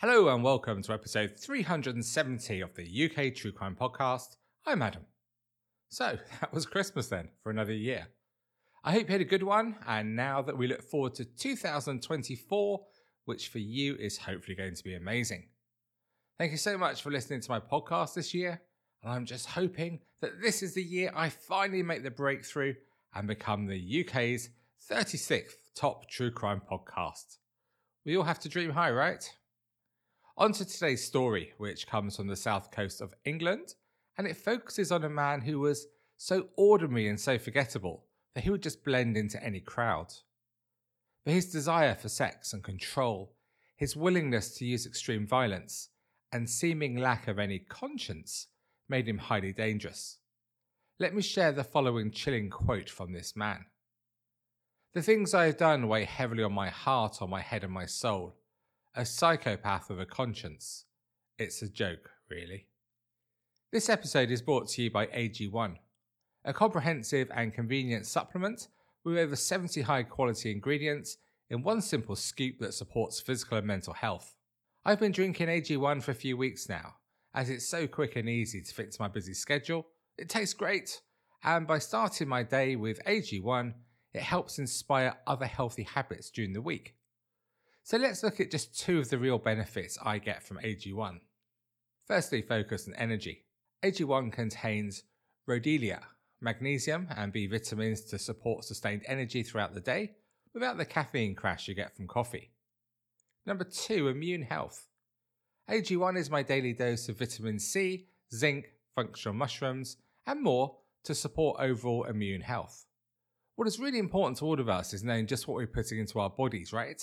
Hello and welcome to episode 370 of the UK True Crime Podcast. I'm Adam. So, that was Christmas then for another year. I hope you had a good one, and now that we look forward to 2024, which for you is hopefully going to be amazing. Thank you so much for listening to my podcast this year, and I'm just hoping that this is the year I finally make the breakthrough and become the UK's 36th top true crime podcast. We all have to dream high, right? On to today's story, which comes from the south coast of England, and it focuses on a man who was so ordinary and so forgettable that he would just blend into any crowd. But his desire for sex and control, his willingness to use extreme violence, and seeming lack of any conscience made him highly dangerous. Let me share the following chilling quote from this man. The things I have done weigh heavily on my heart, on my head, and my soul a psychopath with a conscience. It's a joke, really. This episode is brought to you by AG1, a comprehensive and convenient supplement with over 70 high quality ingredients in one simple scoop that supports physical and mental health. I've been drinking AG1 for a few weeks now, as it's so quick and easy to fit into my busy schedule. It tastes great, and by starting my day with AG1, it helps inspire other healthy habits during the week. So let's look at just two of the real benefits I get from AG1. Firstly, focus and energy. AG1 contains rhodiola, magnesium, and B vitamins to support sustained energy throughout the day without the caffeine crash you get from coffee. Number two, immune health. AG1 is my daily dose of vitamin C, zinc, functional mushrooms, and more to support overall immune health. What is really important to all of us is knowing just what we're putting into our bodies, right?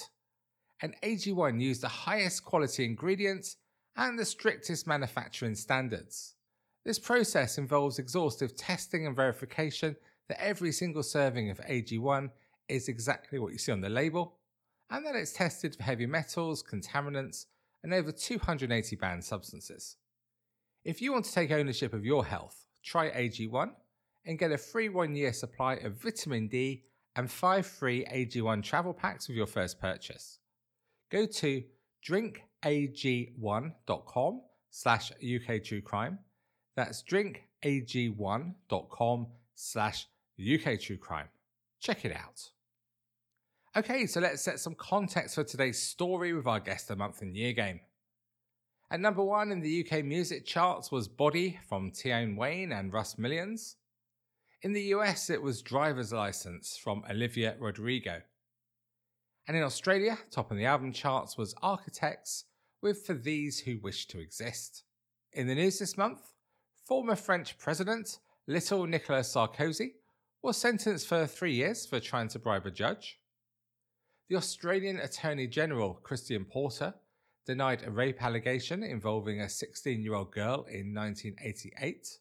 And AG1 use the highest quality ingredients and the strictest manufacturing standards. This process involves exhaustive testing and verification that every single serving of AG1 is exactly what you see on the label, and that it's tested for heavy metals, contaminants, and over 280 banned substances. If you want to take ownership of your health, try AG1 and get a free one year supply of vitamin D and five free AG1 travel packs with your first purchase go to drinkag1.com slash UK True Crime. That's drinkag1.com slash UK True Crime. Check it out. Okay, so let's set some context for today's story with our guest a month and year game. At number one in the UK music charts was Body from Tion Wayne and Russ Millions. In the US, it was Driver's License from Olivia Rodrigo. And in Australia, top on the album charts was Architects with For These Who Wish to Exist. In the news this month, former French President Little Nicolas Sarkozy was sentenced for three years for trying to bribe a judge. The Australian Attorney General Christian Porter denied a rape allegation involving a 16 year old girl in 1988.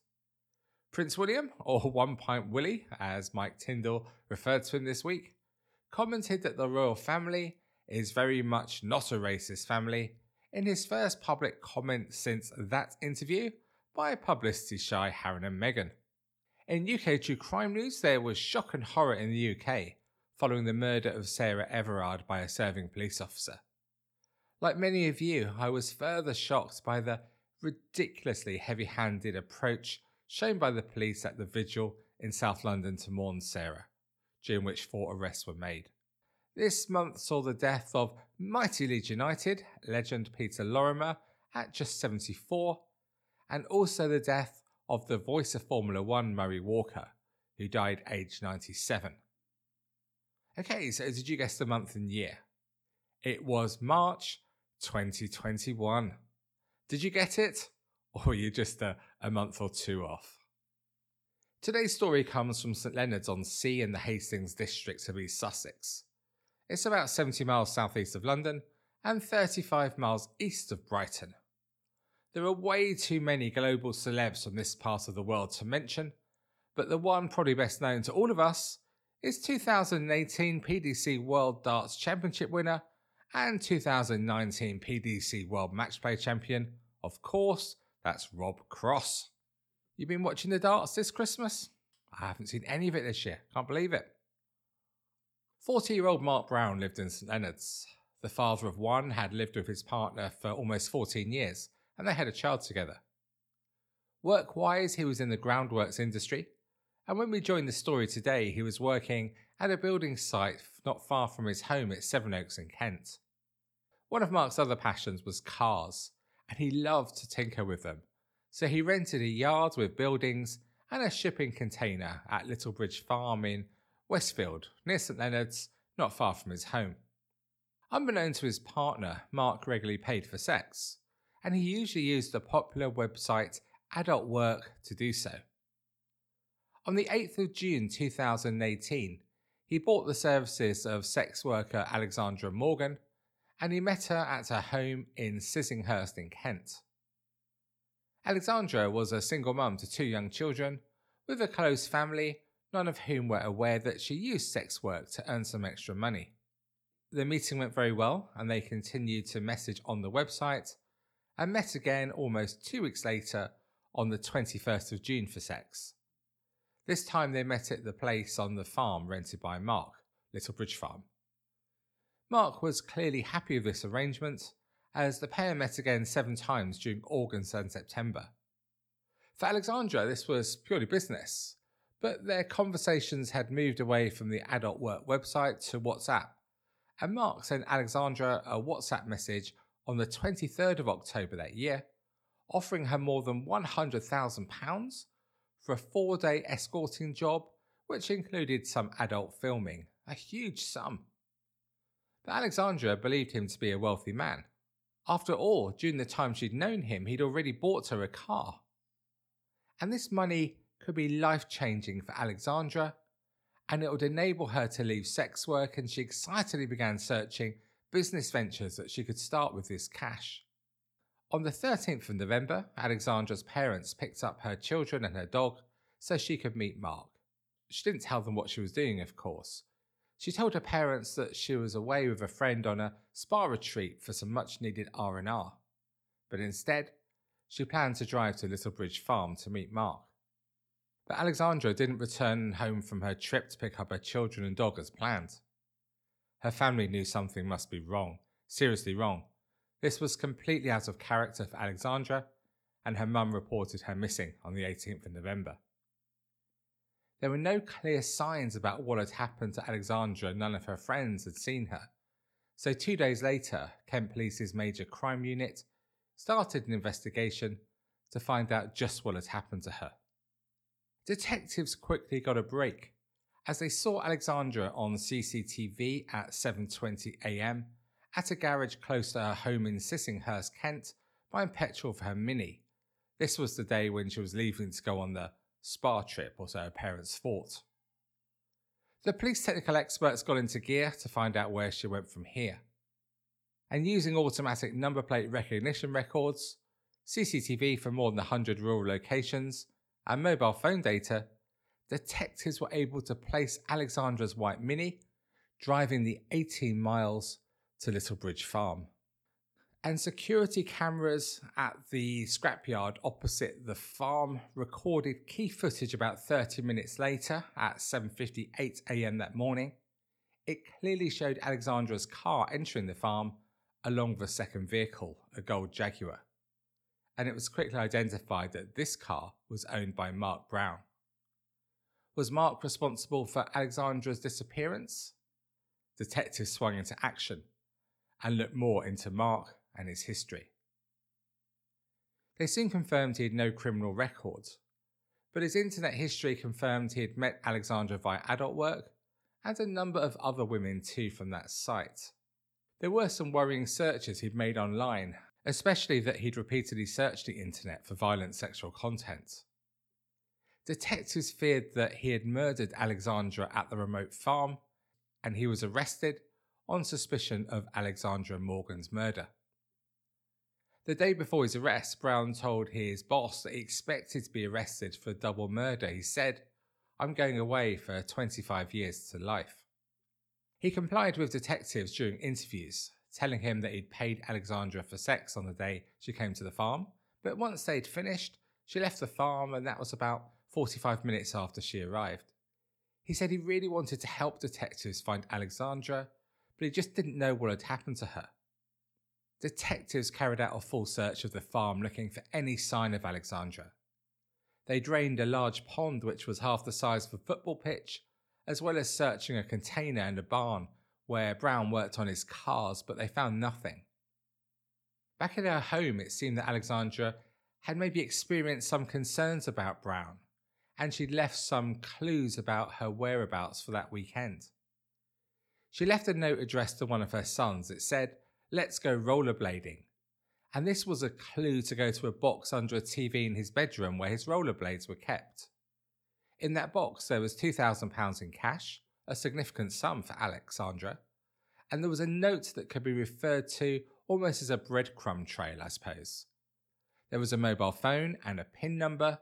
Prince William, or One Pint Willie, as Mike Tindall referred to him this week, commented that the royal family is very much not a racist family in his first public comment since that interview by publicity shy Harry and Meghan. In UK true crime news, there was shock and horror in the UK following the murder of Sarah Everard by a serving police officer. Like many of you, I was further shocked by the ridiculously heavy handed approach shown by the police at the vigil in South London to mourn Sarah during which four arrests were made. This month saw the death of mighty Leeds United legend Peter Lorimer at just 74, and also the death of the voice of Formula One Murray Walker, who died aged 97. Okay, so did you guess the month and year? It was March 2021. Did you get it? Or you just a, a month or two off? Today's story comes from St Leonard's on Sea in the Hastings district of East Sussex. It's about 70 miles southeast of London and 35 miles east of Brighton. There are way too many global celebs from this part of the world to mention, but the one probably best known to all of us is 2018 PDC World Darts Championship winner and 2019 PDC World Match Play champion. Of course, that's Rob Cross. You been watching the darts this Christmas? I haven't seen any of it this year. Can't believe it. 40 year old Mark Brown lived in St Leonard's. The father of one had lived with his partner for almost 14 years and they had a child together. Work wise, he was in the groundworks industry, and when we joined the story today, he was working at a building site not far from his home at Sevenoaks in Kent. One of Mark's other passions was cars, and he loved to tinker with them, so he rented a yard with buildings and a shipping container at Little Bridge Farm in Westfield, near St Leonard's, not far from his home. Unbeknown to his partner, Mark regularly paid for sex, and he usually used the popular website Adult Work to do so. On the 8th of June 2018, he bought the services of sex worker Alexandra Morgan and he met her at her home in Sissinghurst in Kent. Alexandra was a single mum to two young children with a close family, none of whom were aware that she used sex work to earn some extra money. The meeting went very well and they continued to message on the website and met again almost two weeks later on the 21st of June for sex. This time they met at the place on the farm rented by Mark, Little Bridge Farm. Mark was clearly happy with this arrangement, as the pair met again seven times during August and September. For Alexandra, this was purely business, but their conversations had moved away from the adult work website to WhatsApp, and Mark sent Alexandra a WhatsApp message on the 23rd of October that year, offering her more than £100,000 for a four day escorting job, which included some adult filming, a huge sum. But Alexandra believed him to be a wealthy man. After all, during the time she'd known him, he'd already bought her a car. And this money could be life changing for Alexandra, and it would enable her to leave sex work, and she excitedly began searching business ventures that she could start with this cash. On the 13th of November, Alexandra's parents picked up her children and her dog so she could meet Mark. She didn't tell them what she was doing, of course. She told her parents that she was away with a friend on a spa retreat for some much needed R&R. But instead, she planned to drive to Little Bridge Farm to meet Mark. But Alexandra didn't return home from her trip to pick up her children and dog as planned. Her family knew something must be wrong, seriously wrong. This was completely out of character for Alexandra, and her mum reported her missing on the 18th of November. There were no clear signs about what had happened to Alexandra, none of her friends had seen her. So, two days later, Kent Police's major crime unit started an investigation to find out just what had happened to her. Detectives quickly got a break as they saw Alexandra on CCTV at 7:20 a.m. at a garage close to her home in Sissinghurst, Kent, buying petrol for her Mini. This was the day when she was leaving to go on the spa trip, or so her parents thought. The police technical experts got into gear to find out where she went from here. And using automatic number plate recognition records, CCTV for more than 100 rural locations, and mobile phone data, detectives were able to place Alexandra's white Mini, driving the 18 miles to Little Bridge Farm. And security cameras at the scrapyard opposite the farm recorded key footage about 30 minutes later at 7:58 a.m. that morning. It clearly showed Alexandra's car entering the farm along with a second vehicle, a gold Jaguar. And it was quickly identified that this car was owned by Mark Brown. Was Mark responsible for Alexandra's disappearance? Detectives swung into action and looked more into Mark and his history. They soon confirmed he had no criminal records, but his internet history confirmed he had met Alexandra via adult work and a number of other women too from that site. There were some worrying searches he'd made online, especially that he'd repeatedly searched the internet for violent sexual content. Detectives feared that he had murdered Alexandra at the remote farm, and he was arrested on suspicion of Alexandra Morgan's murder. The day before his arrest, Brown told his boss that he expected to be arrested for double murder. He said, I'm going away for 25 years to life. He complied with detectives during interviews, telling him that he'd paid Alexandra for sex on the day she came to the farm, but once they'd finished, she left the farm and that was about 45 minutes after she arrived. He said he really wanted to help detectives find Alexandra, but he just didn't know what had happened to her. Detectives carried out a full search of the farm looking for any sign of Alexandra. They drained a large pond which was half the size of a football pitch, as well as searching a container and a barn where Brown worked on his cars, but they found nothing. Back at her home, it seemed that Alexandra had maybe experienced some concerns about Brown, and she'd left some clues about her whereabouts for that weekend. She left a note addressed to one of her sons. It said, Let's go rollerblading. And this was a clue to go to a box under a TV in his bedroom where his rollerblades were kept. In that box, there was £2,000 in cash, a significant sum for Alexandra, and there was a note that could be referred to almost as a breadcrumb trail, I suppose. There was a mobile phone and a PIN number,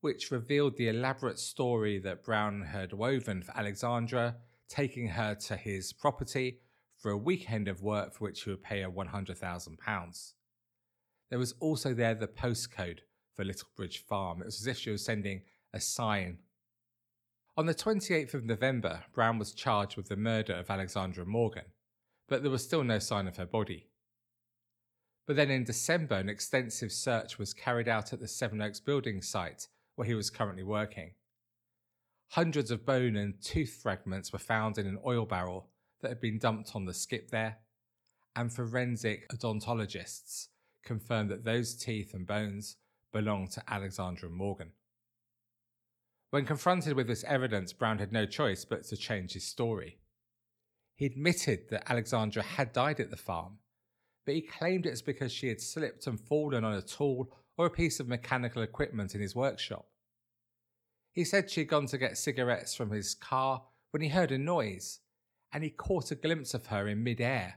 which revealed the elaborate story that Brown had woven for Alexandra, taking her to his property for a weekend of work for which he would pay her £100,000. There was also there the postcode for Little Bridge Farm. It was as if she was sending a sign on the 28th of November, Brown was charged with the murder of Alexandra Morgan, but there was still no sign of her body. But then in December, an extensive search was carried out at the Sevenoaks building site where he was currently working. Hundreds of bone and tooth fragments were found in an oil barrel that had been dumped on the skip there, and forensic odontologists confirmed that those teeth and bones belonged to Alexandra Morgan. When confronted with this evidence, Brown had no choice but to change his story. He admitted that Alexandra had died at the farm, but he claimed it's because she had slipped and fallen on a tool or a piece of mechanical equipment in his workshop. He said she had gone to get cigarettes from his car when he heard a noise, and he caught a glimpse of her in mid-air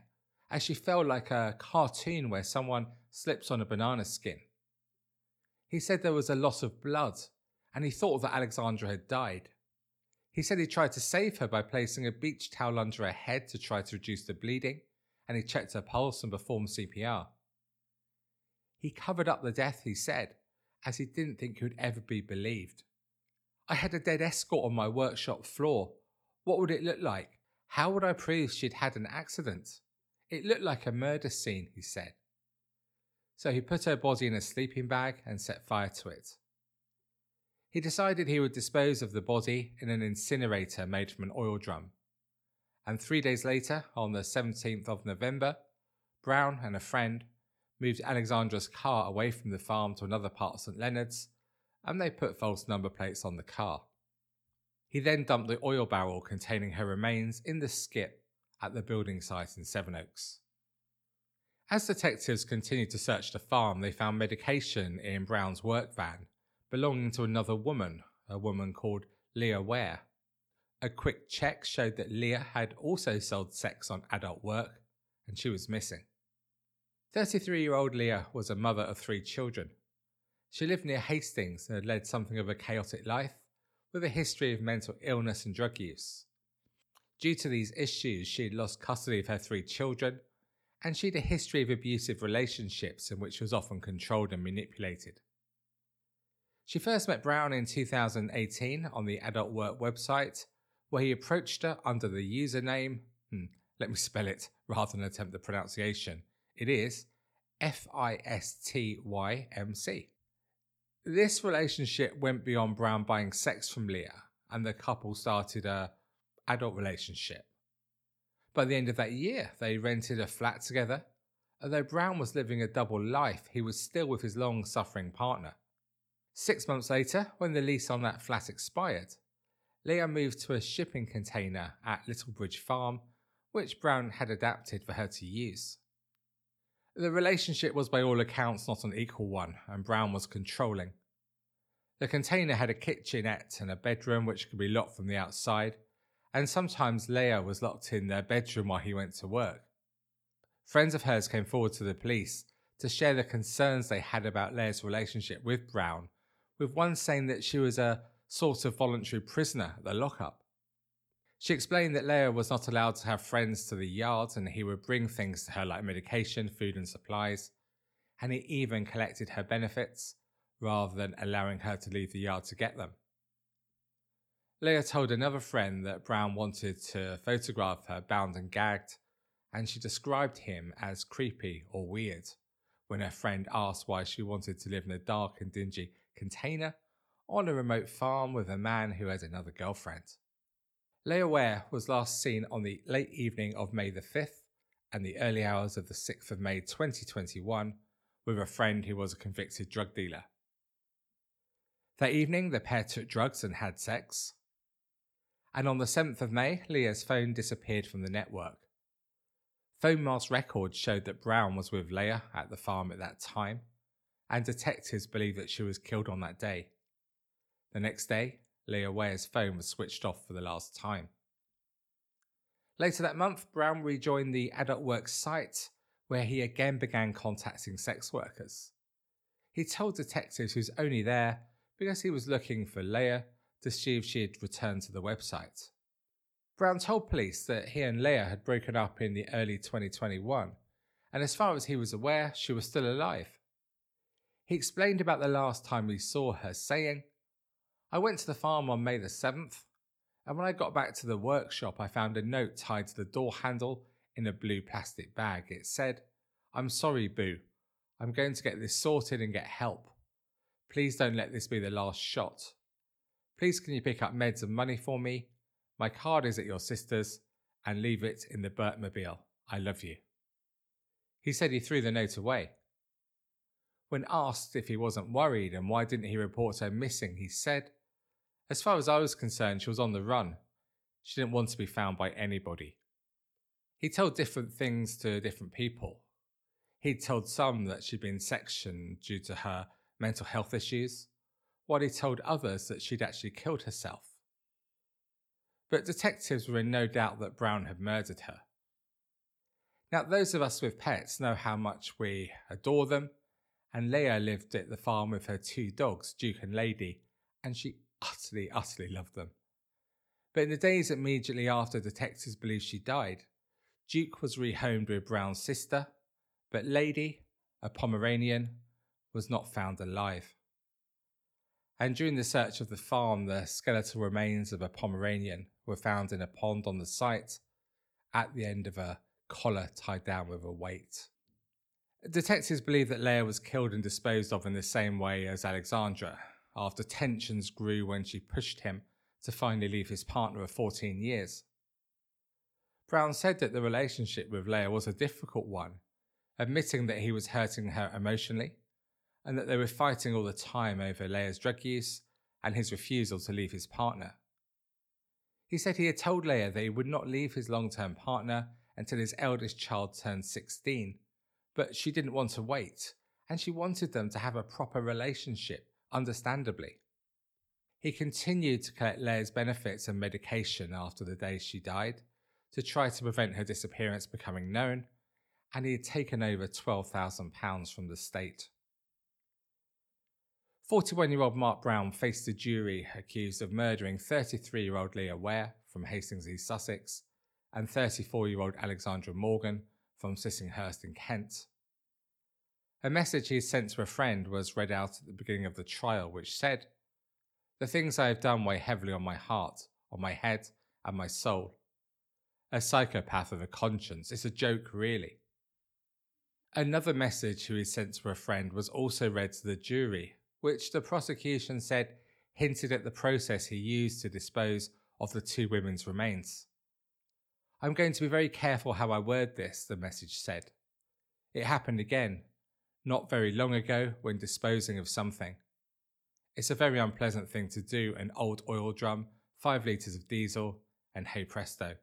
as she fell like a cartoon where someone slips on a banana skin. He said there was a loss of blood and he thought that Alexandra had died. He said he tried to save her by placing a beach towel under her head to try to reduce the bleeding, and he checked her pulse and performed CPR. He covered up the death, he said, as he didn't think he would ever be believed. I had a dead escort on my workshop floor. What would it look like? How would I prove she'd had an accident? It looked like a murder scene, he said. So he put her body in a sleeping bag and set fire to it. He decided he would dispose of the body in an incinerator made from an oil drum. And three days later, on the 17th of November, Brown and a friend moved Alexandra's car away from the farm to another part of St Leonard's, and they put false number plates on the car. He then dumped the oil barrel containing her remains in the skip at the building site in Sevenoaks. As detectives continued to search the farm, they found medication in Brown's work van belonging to another woman, a woman called Leah Ware. A quick check showed that Leah had also sold sex on adult work, and she was missing. 33 year old Leah was a mother of three children. She lived near Hastings and had led something of a chaotic life, with a history of mental illness and drug use. Due to these issues, she had lost custody of her three children, and she had a history of abusive relationships in which she was often controlled and manipulated. She first met Brown in 2018 on the Adult Work website, where he approached her under the username, hmm, let me spell it rather than attempt the pronunciation. It is F I S T Y M C. This relationship went beyond Brown buying sex from Leah, and the couple started a adult relationship. By the end of that year, they rented a flat together. Although Brown was living a double life, he was still with his long suffering partner. Six months later, when the lease on that flat expired, Leah moved to a shipping container at Little Bridge Farm, which Brown had adapted for her to use. The relationship was by all accounts not an equal one, and Brown was controlling. The container had a kitchenette and a bedroom which could be locked from the outside, and sometimes Leah was locked in their bedroom while he went to work. Friends of hers came forward to the police to share the concerns they had about Leah's relationship with Brown, with one saying that she was a sort of voluntary prisoner at the lockup. She explained that Leah was not allowed to have friends to the yard and he would bring things to her like medication, food, and supplies, and he even collected her benefits rather than allowing her to leave the yard to get them. Leah told another friend that Brown wanted to photograph her bound and gagged, and she described him as creepy or weird when her friend asked why she wanted to live in a dark and dingy container on a remote farm with a man who has another girlfriend. Leah Ware was last seen on the late evening of May the 5th and the early hours of the 6th of May 2021 with a friend who was a convicted drug dealer. That evening, the pair took drugs and had sex. And on the 7th of May, Leah's phone disappeared from the network. Phone mast records showed that Brown was with Leah at the farm at that time, and detectives believe that she was killed on that day. The next day, Leah Ware's phone was switched off for the last time. Later that month, Brown rejoined the Adult Work site, where he again began contacting sex workers. He told detectives he was only there because he was looking for Leah to see if she had returned to the website. Brown told police that he and Leah had broken up in the early 2021, and as far as he was aware, she was still alive. He explained about the last time he saw her, saying, I went to the farm on May the 7th, and when I got back to the workshop, I found a note tied to the door handle in a blue plastic bag. It said, I'm sorry, Boo. I'm going to get this sorted and get help. Please don't let this be the last shot. Please can you pick up meds and money for me? My card is at your sister's and leave it in the Bertmobile. I love you. He said he threw the note away. When asked if he wasn't worried and why didn't he report her missing, he said, As far as I was concerned, she was on the run. She didn't want to be found by anybody. He told different things to different people. He'd told some that she'd been sectioned due to her mental health issues, while he told others that she'd actually killed herself. But detectives were in no doubt that Brown had murdered her. Now, those of us with pets know how much we adore them, and Leah lived at the farm with her two dogs, Duke and Lady, and she utterly, utterly loved them. But in the days immediately after detectives believed she died, Duke was rehomed with Brown's sister, but Lady, a Pomeranian, was not found alive. And during the search of the farm, the skeletal remains of a Pomeranian were found in a pond on the site at the end of a collar tied down with a weight. Detectives believe that Leah was killed and disposed of in the same way as Alexandra, after tensions grew when she pushed him to finally leave his partner of 14 years. Brown said that the relationship with Leah was a difficult one, admitting that he was hurting her emotionally and that they were fighting all the time over Leah's drug use and his refusal to leave his partner. He said he had told Leah that he would not leave his long term partner until his eldest child turned 16, but she didn't want to wait, and she wanted them to have a proper relationship, understandably. He continued to collect Leah's benefits and medication after the day she died to try to prevent her disappearance becoming known, and he had taken over £12,000 from the state. 41 year old Mark Brown faced a jury accused of murdering 33 year old Leah Ware from Hastings East Sussex and 34 year old Alexandra Morgan from Sissinghurst in Kent. A message he sent to a friend was read out at the beginning of the trial, which said, The things I have done weigh heavily on my heart, on my head, and my soul. A psychopath with a conscience. It's a joke, really. Another message he sent to a friend was also read to the jury, which the prosecution said hinted at the process he used to dispose of the two women's remains. I'm going to be very careful how I word this, the message said. It happened again, not very long ago, when disposing of something. It's a very unpleasant thing to do an old oil drum, five litres of diesel, and hey presto,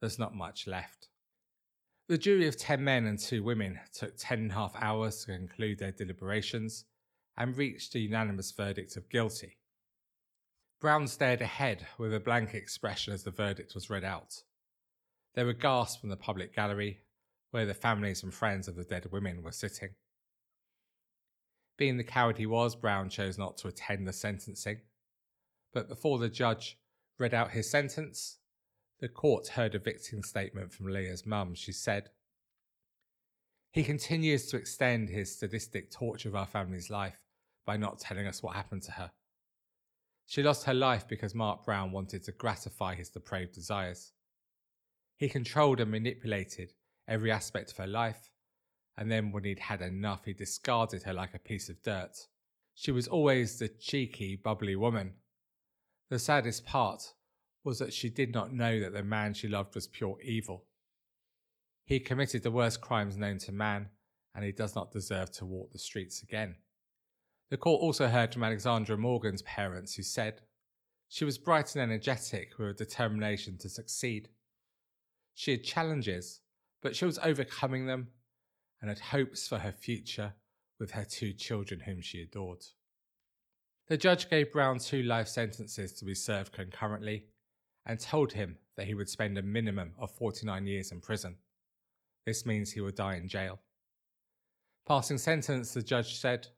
there's not much left. The jury of 10 men and 2 women took 10 and a half hours to conclude their deliberations, and reached a unanimous verdict of guilty. Brown stared ahead with a blank expression as the verdict was read out. There were gasps from the public gallery, where the families and friends of the dead women were sitting. Being the coward he was, Brown chose not to attend the sentencing. But before the judge read out his sentence, the court heard a victim statement from Leah's mum. She said, He continues to extend his sadistic torture of our family's life by not telling us what happened to her. She lost her life because Mark Brown wanted to gratify his depraved desires. He controlled and manipulated every aspect of her life, and then when he'd had enough, he discarded her like a piece of dirt. She was always the cheeky, bubbly woman. The saddest part was that she did not know that the man she loved was pure evil. He committed the worst crimes known to man, and he does not deserve to walk the streets again. The court also heard from Alexandra Morgan's parents, who said she was bright and energetic with a determination to succeed. She had challenges, but she was overcoming them and had hopes for her future with her two children whom she adored. The judge gave Brown two life sentences to be served concurrently and told him that he would spend a minimum of 49 years in prison. This means he would die in jail. Passing sentence, the judge said,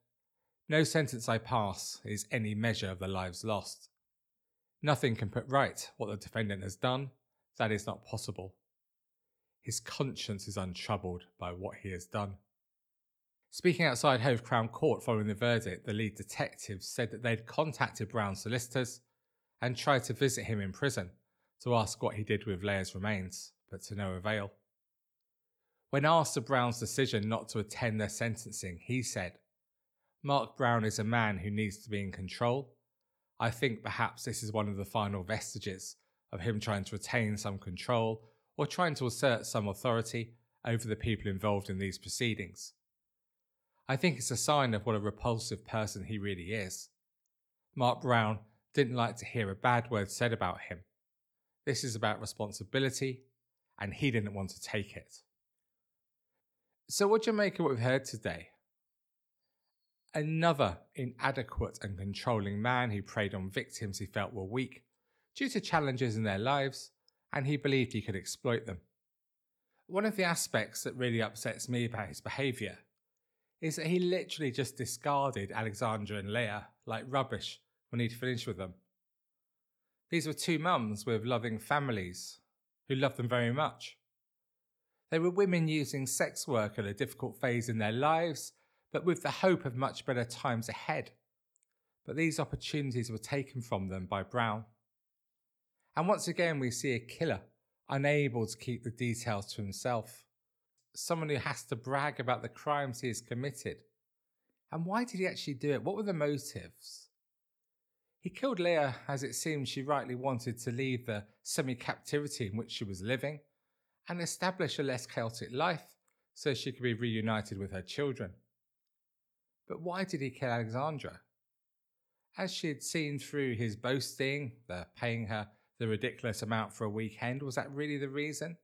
No sentence I pass is any measure of the lives lost. Nothing can put right what the defendant has done. That is not possible. His conscience is untroubled by what he has done. Speaking outside Hove Crown Court following the verdict, the lead detective said that they'd contacted Brown's solicitors and tried to visit him in prison to ask what he did with Leah's remains, but to no avail. When asked of Brown's decision not to attend their sentencing, he said, Mark Brown is a man who needs to be in control. I think perhaps this is one of the final vestiges of him trying to retain some control or trying to assert some authority over the people involved in these proceedings. I think it's a sign of what a repulsive person he really is. Mark Brown didn't like to hear a bad word said about him. This is about responsibility, and he didn't want to take it. So, what do you make of what we've heard today? Another inadequate and controlling man who preyed on victims he felt were weak due to challenges in their lives and he believed he could exploit them. One of the aspects that really upsets me about his behaviour is that he literally just discarded Alexandra and Leah like rubbish when he'd finished with them. These were two mums with loving families who loved them very much. They were women using sex work at a difficult phase in their lives, but with the hope of much better times ahead. But these opportunities were taken from them by Brown. And once again, we see a killer unable to keep the details to himself. Someone who has to brag about the crimes he has committed. And why did he actually do it? What were the motives? He killed Leah as it seems she rightly wanted to leave the semi captivity in which she was living and establish a less chaotic life so she could be reunited with her children. But why did he kill Alexandra? As she had seen through his boasting, the paying her the ridiculous amount for a weekend. Was that really the reason?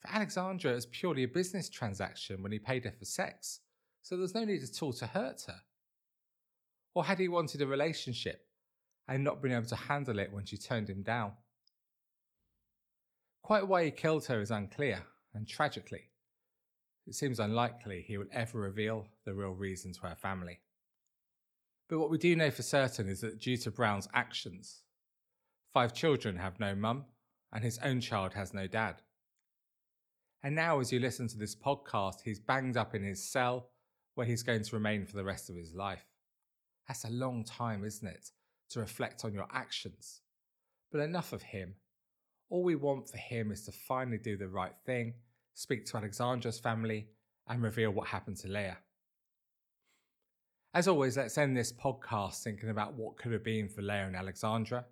For Alexandra, it was purely a business transaction when he paid her for sex, so there was no need at all to hurt her. Or had he wanted a relationship and not been able to handle it when she turned him down? Quite why he killed her is unclear, and tragically, it seems unlikely he will ever reveal the real reason to her family. But what we do know for certain is that due to Brown's actions, Five children have no mum, and his own child has no dad. And now, as you listen to this podcast, he's banged up in his cell where he's going to remain for the rest of his life. That's a long time, isn't it, to reflect on your actions? But enough of him. All we want for him is to finally do the right thing, speak to Alexandra's family, and reveal what happened to Leah. As always, let's end this podcast thinking about what could have been for Leah and Alexandra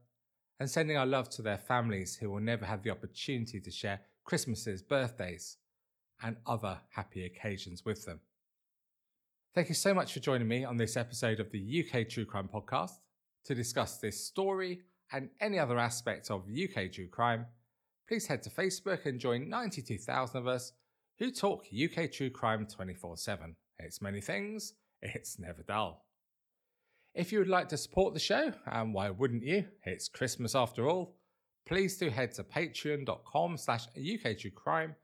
and sending our love to their families who will never have the opportunity to share Christmases, birthdays, and other happy occasions with them. Thank you so much for joining me on this episode of the UK True Crime Podcast. To discuss this story and any other aspect of UK True Crime, please head to Facebook and join 92,000 of us who talk UK True Crime 24 7. It's many things, it's never dull. If you would like to support the show, and why wouldn't you? It's Christmas after all. Please do head to patreon.com slash uktruecrime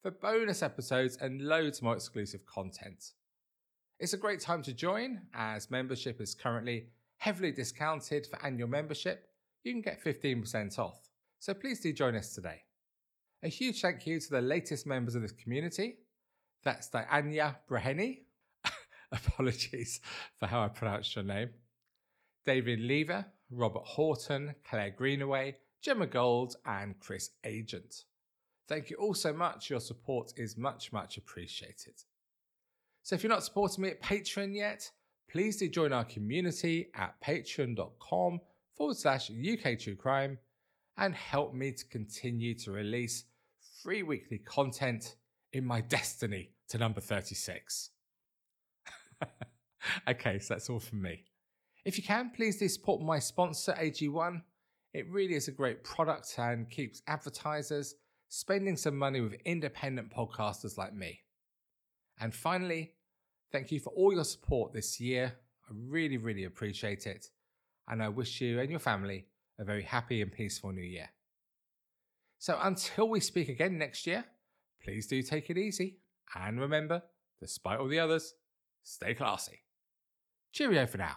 for bonus episodes and loads more exclusive content. It's a great time to join as membership is currently heavily discounted for annual membership. You can get 15% off. So please do join us today. A huge thank you to the latest members of this community. That's Diana Breheny. Apologies for how I pronounced your name. David Lever, Robert Horton, Claire Greenaway, Gemma Gold, and Chris Agent. Thank you all so much. Your support is much, much appreciated. So if you're not supporting me at Patreon yet, please do join our community at patreon.com forward slash UK True Crime and help me to continue to release free weekly content in my destiny to number 36. okay, so that's all from me. If you can, please do support my sponsor, AG1. It really is a great product and keeps advertisers spending some money with independent podcasters like me. And finally, thank you for all your support this year. I really, really appreciate it. And I wish you and your family a very happy and peaceful new year. So until we speak again next year, please do take it easy. And remember, despite all the others, stay classy. Cheerio for now.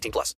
18 plus.